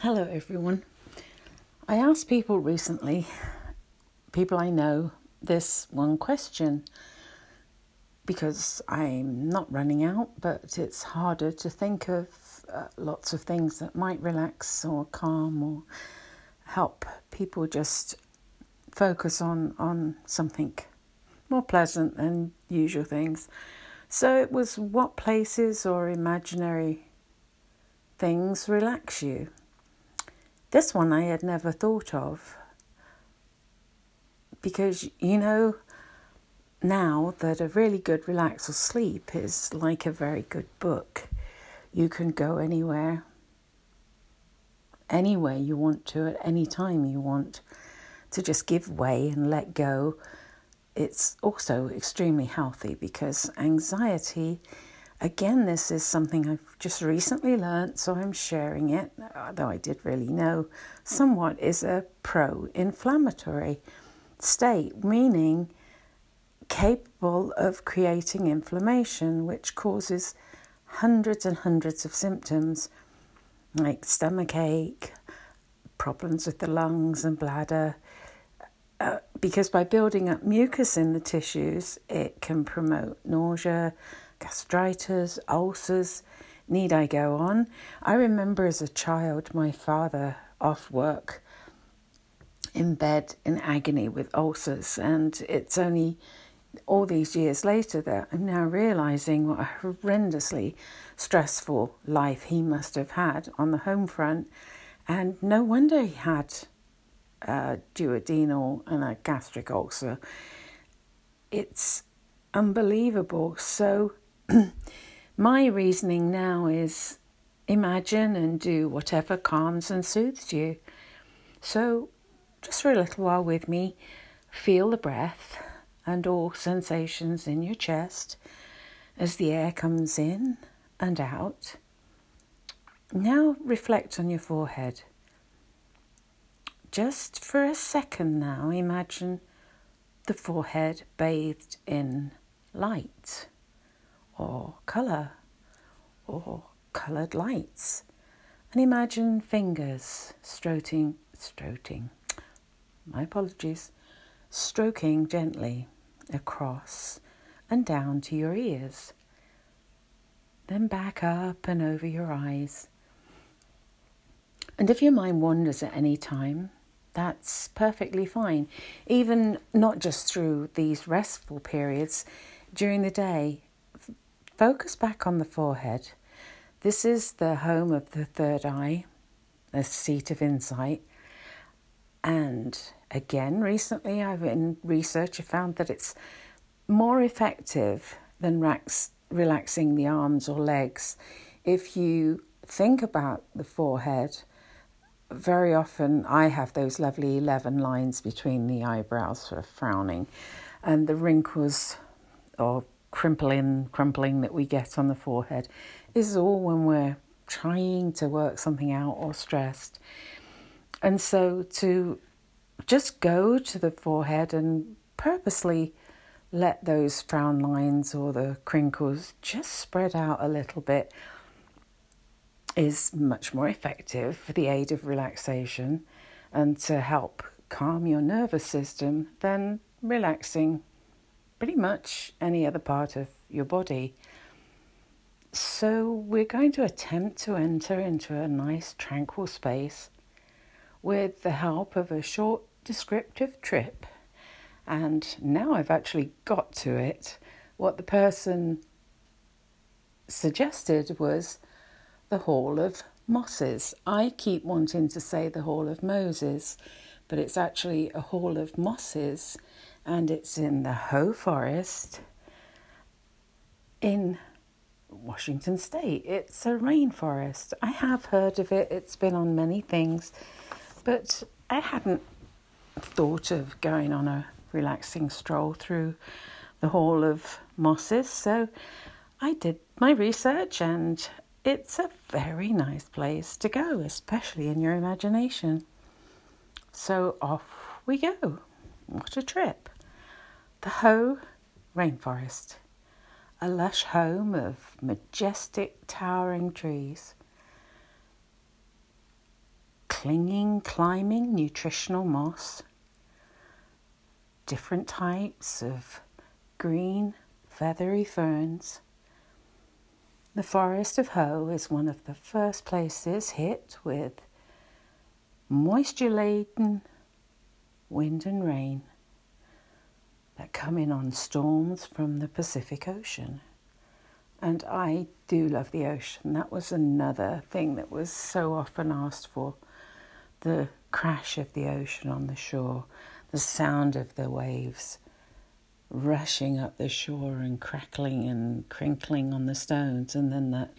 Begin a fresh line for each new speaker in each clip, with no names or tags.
Hello, everyone. I asked people recently, people I know, this one question because I'm not running out, but it's harder to think of uh, lots of things that might relax or calm or help people just focus on, on something more pleasant than usual things. So it was what places or imaginary things relax you? This one I had never thought of because you know now that a really good relaxer sleep is like a very good book. You can go anywhere, anywhere you want to, at any time you want, to just give way and let go. It's also extremely healthy because anxiety Again, this is something I've just recently learnt, so I'm sharing it, though I did really know somewhat, is a pro inflammatory state, meaning capable of creating inflammation, which causes hundreds and hundreds of symptoms like stomach ache, problems with the lungs and bladder. Uh, because by building up mucus in the tissues, it can promote nausea, gastritis, ulcers. Need I go on? I remember as a child my father off work in bed in agony with ulcers, and it's only all these years later that I'm now realizing what a horrendously stressful life he must have had on the home front, and no wonder he had a duodenal and a gastric ulcer. It's unbelievable. So My reasoning now is imagine and do whatever calms and soothes you. So, just for a little while with me, feel the breath and all sensations in your chest as the air comes in and out. Now reflect on your forehead. Just for a second now, imagine the forehead bathed in light or colour or coloured lights. And imagine fingers stroking, stroking, my apologies, stroking gently across and down to your ears. Then back up and over your eyes. And if your mind wanders at any time, that's perfectly fine. Even not just through these restful periods, during the day, Focus back on the forehead. This is the home of the third eye, the seat of insight. And again, recently I've in research I found that it's more effective than rax, relaxing the arms or legs. If you think about the forehead, very often I have those lovely 11 lines between the eyebrows for frowning, and the wrinkles or crimpling, crumpling that we get on the forehead is all when we're trying to work something out or stressed. And so to just go to the forehead and purposely let those frown lines or the crinkles just spread out a little bit is much more effective for the aid of relaxation and to help calm your nervous system than relaxing pretty much any other part of your body. So, we're going to attempt to enter into a nice, tranquil space with the help of a short descriptive trip. And now I've actually got to it. What the person suggested was the Hall of Mosses. I keep wanting to say the Hall of Moses, but it's actually a Hall of Mosses and it's in the Hoh Forest in Washington State. It's a rainforest. I have heard of it, it's been on many things, but I hadn't thought of going on a relaxing stroll through the Hall of Mosses, so I did my research and it's a very nice place to go, especially in your imagination. So off we go. What a trip! The Hoh Rainforest, a lush home of majestic towering trees. clinging, climbing, nutritional moss, different types of green, feathery ferns. The Forest of Hoh is one of the first places hit with moisture laden wind and rain that come in on storms from the Pacific Ocean. And I do love the ocean. That was another thing that was so often asked for the crash of the ocean on the shore, the sound of the waves rushing up the shore and crackling and crinkling on the stones, and then that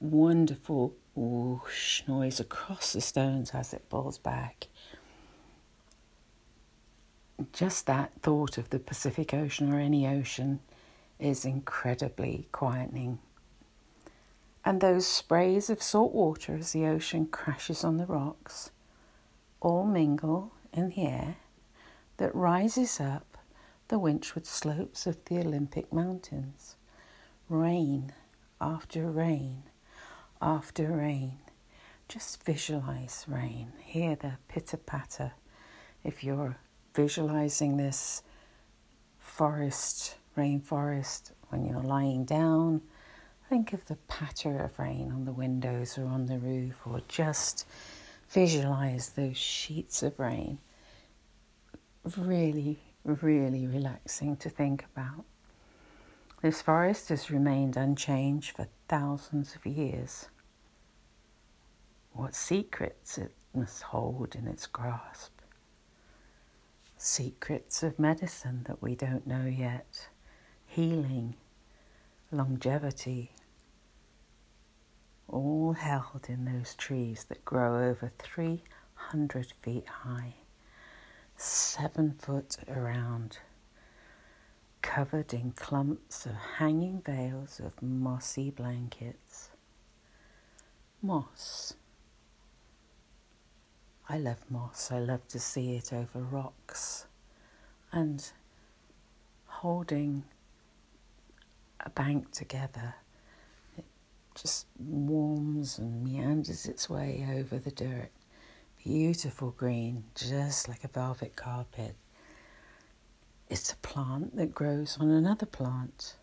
wonderful whoosh noise across the stones as it falls back. Just that thought of the Pacific Ocean or any ocean is incredibly quietening. And those sprays of salt water as the ocean crashes on the rocks all mingle in the air that rises up the windward slopes of the Olympic Mountains. Rain after rain after rain. Just visualize rain. Hear the pitter patter. If you're visualizing this forest rainforest when you're lying down. Think of the patter of rain on the windows or on the roof, or just visualize those sheets of rain. Really, really relaxing to think about. This forest has remained unchanged for thousands of years. What secrets it must hold in its grasp. Secrets of medicine that we don't know yet healing, longevity, all held in those trees that grow over 300 feet high, seven foot around, covered in clumps of hanging veils of mossy blankets. Moss. I love moss. I love to see it over rocks and holding a bank together, it just warms and meanders its way over the dirt. Beautiful green, just like a velvet carpet. It's a plant that grows on another plant,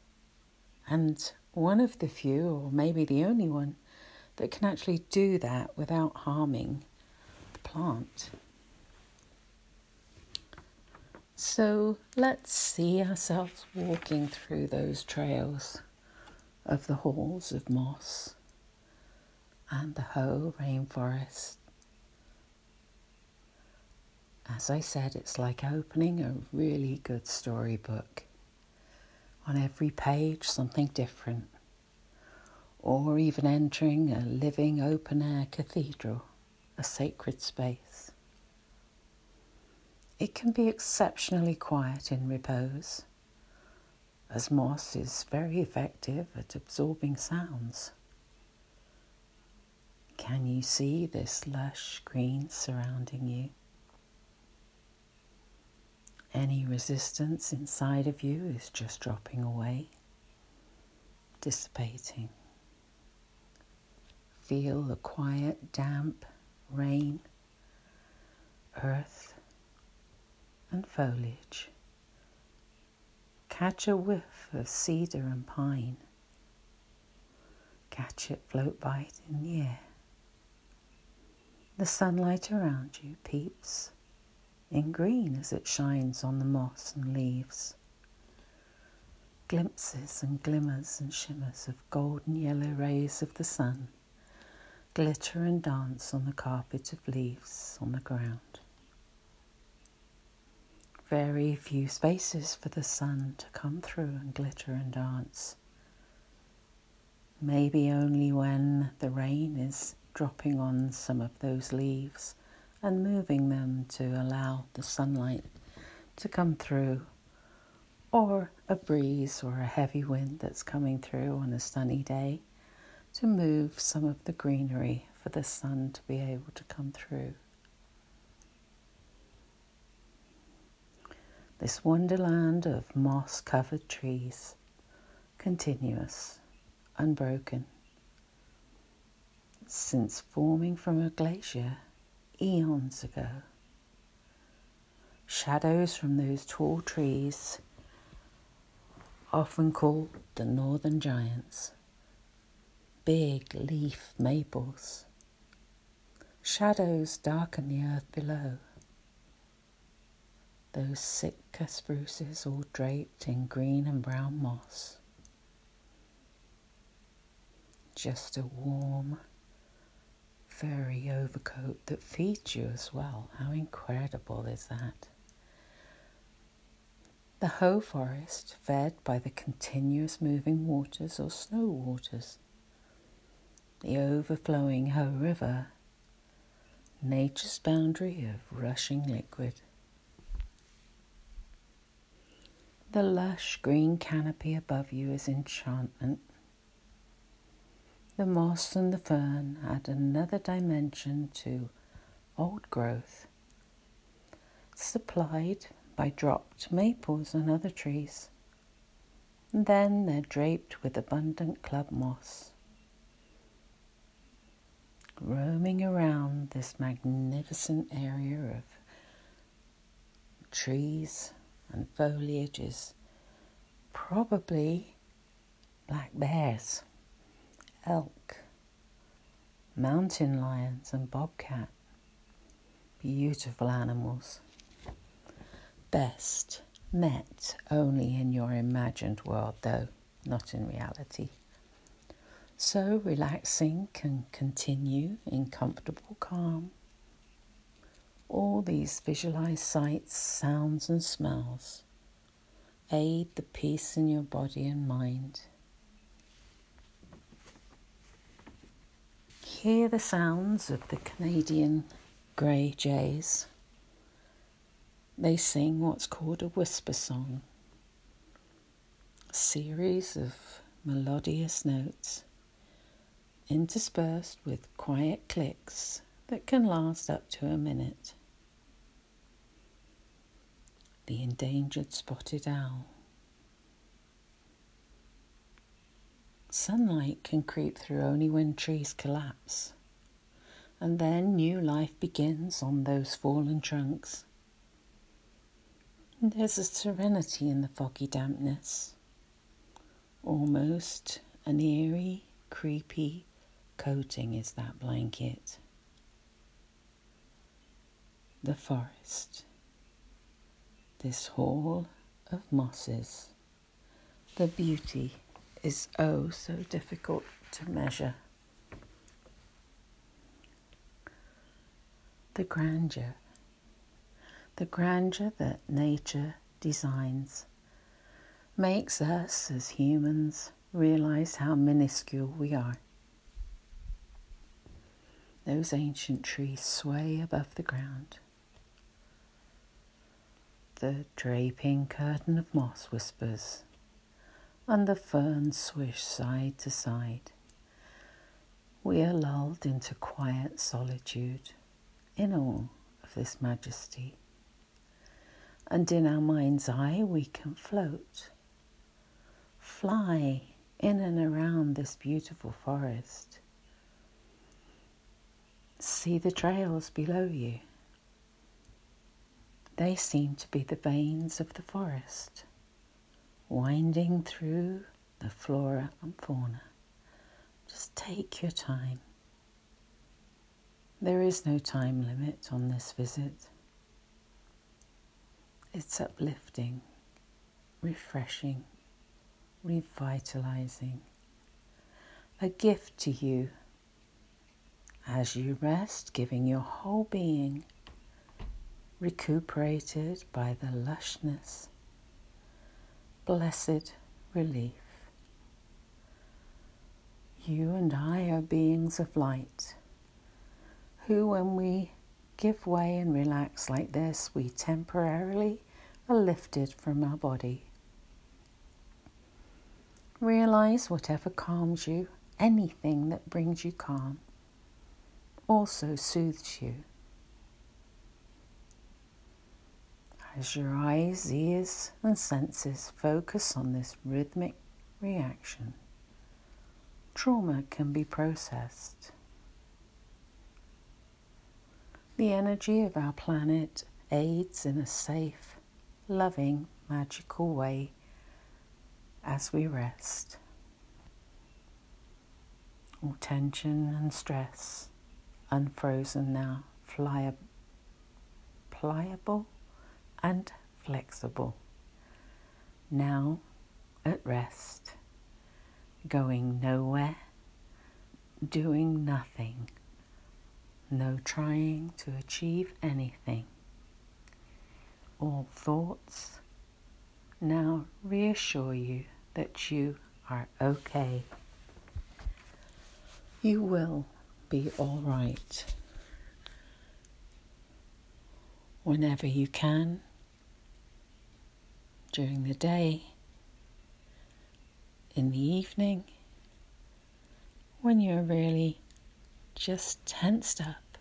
and one of the few, or maybe the only one, that can actually do that without harming plant. So let's see ourselves walking through those trails of the halls of moss and the Hoh rainforest. As I said, it's like opening a really good storybook. On every page, something different, or even entering a living open air cathedral, a sacred space. It can be exceptionally quiet in repose, as moss is very effective at absorbing sounds. Can you see this lush green surrounding you? Any resistance inside of you is just dropping away, dissipating. Feel the quiet, damp rain, earth, and foliage. Catch a whiff of cedar and pine. Catch it float by it in the air. The sunlight around you peeps in green as it shines on the moss and leaves. Glimpses and glimmers and shimmers of golden yellow rays of the sun glitter and dance on the carpet of leaves on the ground very few spaces for the sun to come through and glitter and dance. Maybe only when the rain is dropping on some of those leaves and moving them to allow the sunlight to come through, or a breeze or a heavy wind that's coming through on a sunny day to move some of the greenery for the sun to be able to come through. this wonderland of moss covered trees, continuous, unbroken. Since forming from a glacier eons ago. Shadows from those tall trees, often called the northern giants, big leaf maples. Shadows darken the earth below. Those Sitka spruces all draped in green and brown moss. Just a warm, furry overcoat that feeds you as well. How incredible is that? The Hoh Forest, fed by the continuous moving waters or snow waters. The overflowing Hoh River, nature's boundary of rushing liquid. The lush green canopy above you is enchantment. The moss and the fern add another dimension to old growth, supplied by dropped maples and other trees. And then they're draped with abundant club moss. Roaming around this magnificent area of trees and foliage is probably black bears elk, mountain lions, and bobcat. Beautiful animals. Best met only in your imagined world, though not in reality. So relaxing can continue in comfortable calm. All these visualized sights, sounds, and smells aid the peace in your body and mind. hear the sounds of the Canadian grey jays. They sing what's called a whisper song, a series of melodious notes interspersed with quiet clicks that can last up to a minute. The endangered spotted owl. Sunlight can creep through only when trees collapse, and then new life begins on those fallen trunks. There's a serenity in the foggy dampness, almost an eerie, creepy coating is that blanket. The forest, this hall of mosses, the beauty is oh so difficult to measure. The grandeur, the grandeur that nature designs, makes us as humans realize how minuscule we are. Those ancient trees sway above the ground. The draping curtain of moss whispers and the ferns swish side to side. We are lulled into quiet solitude in awe of this majesty. And in our mind's eye, we can float, fly in and around this beautiful forest. See the trails below you. They seem to be the veins of the forest winding through the flora and fauna. Just take your time. There is no time limit on this visit. It's uplifting, refreshing, revitalizing, a gift to you as you rest, giving your whole being recuperated by the lushness blessed relief. You and I are beings of light who, when we give way and relax like this, we temporarily are lifted from our body. Realize whatever calms you, anything that brings you calm, also soothes you. as your eyes, ears, and senses focus on this rhythmic reaction, trauma can be processed. The energy of our planet aids in a safe, loving, magical way as we rest. All tension and stress unfrozen now, pliable and flexible. Now at rest, going nowhere, doing nothing, no trying to achieve anything. All thoughts now reassure you that you are okay. You will be all right. Whenever you can, during the day, in the evening, when you're really just tensed up.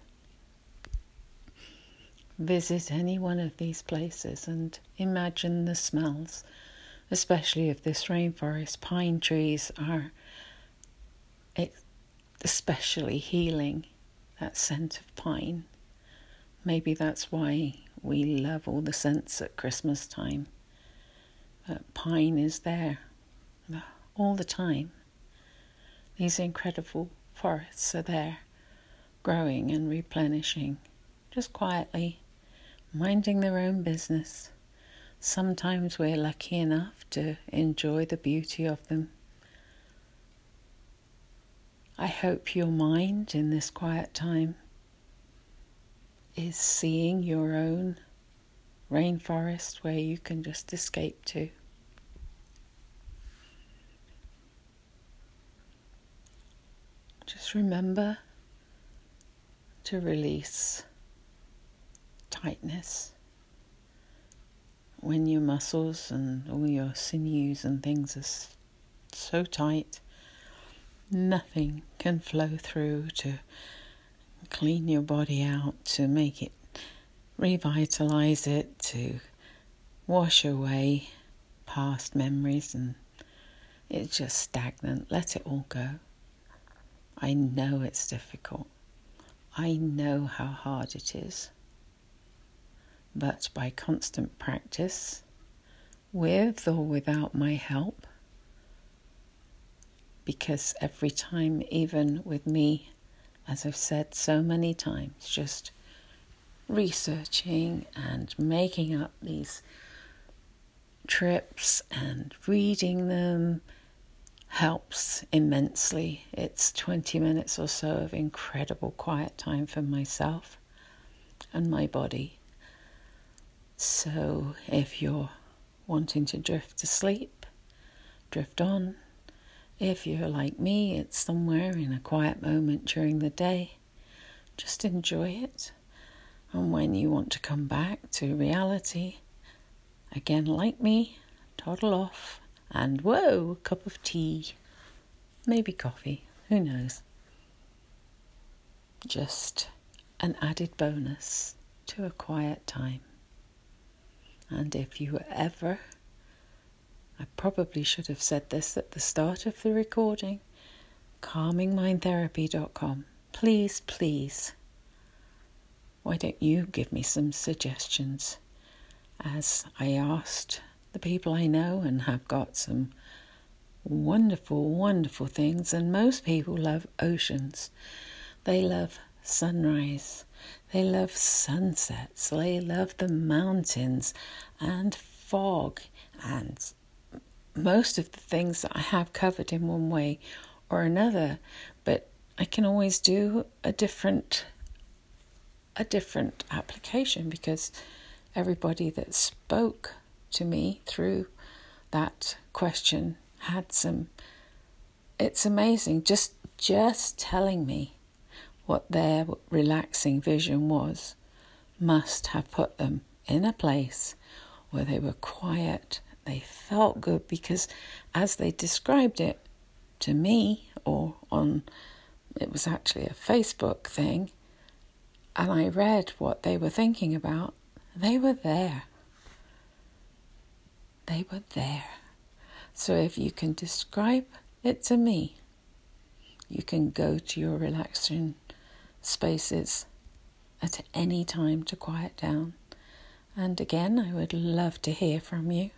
Visit any one of these places and imagine the smells, especially if this rainforest. Pine trees are especially healing, that scent of pine. Maybe that's why we love all the scents at Christmas time. But pine is there all the time. These incredible forests are there, growing and replenishing, just quietly, minding their own business. Sometimes we're lucky enough to enjoy the beauty of them. I hope your mind in this quiet time is seeing your own rainforest where you can just escape to. Just remember to release tightness when your muscles and all your sinews and things are so tight, nothing can flow through to clean your body out, to make it revitalize it, to wash away past memories, and it's just stagnant. Let it all go. I know it's difficult. I know how hard it is. But by constant practice, with or without my help, because every time, even with me, as I've said so many times, just researching and making up these trips and reading them helps immensely. It's 20 minutes or so of incredible quiet time for myself and my body. So if you're wanting to drift to sleep, drift on. If you're like me, it's somewhere in a quiet moment during the day. Just enjoy it. And when you want to come back to reality, again, like me, toddle off and whoa, a cup of tea, maybe coffee, who knows. Just an added bonus to a quiet time. And if you ever, I probably should have said this at the start of the recording, calmingmindtherapy.com. Please, please, why don't you give me some suggestions? As I asked the people I know and have got some wonderful, wonderful things. And most people love oceans. They love sunrise. They love sunsets. They love the mountains and fog and most of the things that I have covered in one way or another. But I can always do a different a different application because everybody that spoke to me through that question had some it's amazing just just telling me what their relaxing vision was must have put them in a place where they were quiet they felt good because as they described it to me or on it was actually a Facebook thing and I read what they were thinking about they were there they were there. So if you can describe it to me, you can go to your relaxing spaces at any time to quiet down. And again, I would love to hear from you.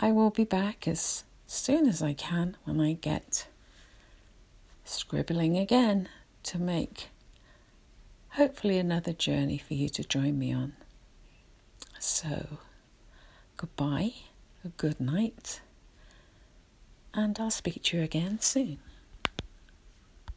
I will be back as soon as I can when I get scribbling again to make hopefully another journey for you to join me on. So, goodbye, a good night, and I'll speak to you again soon.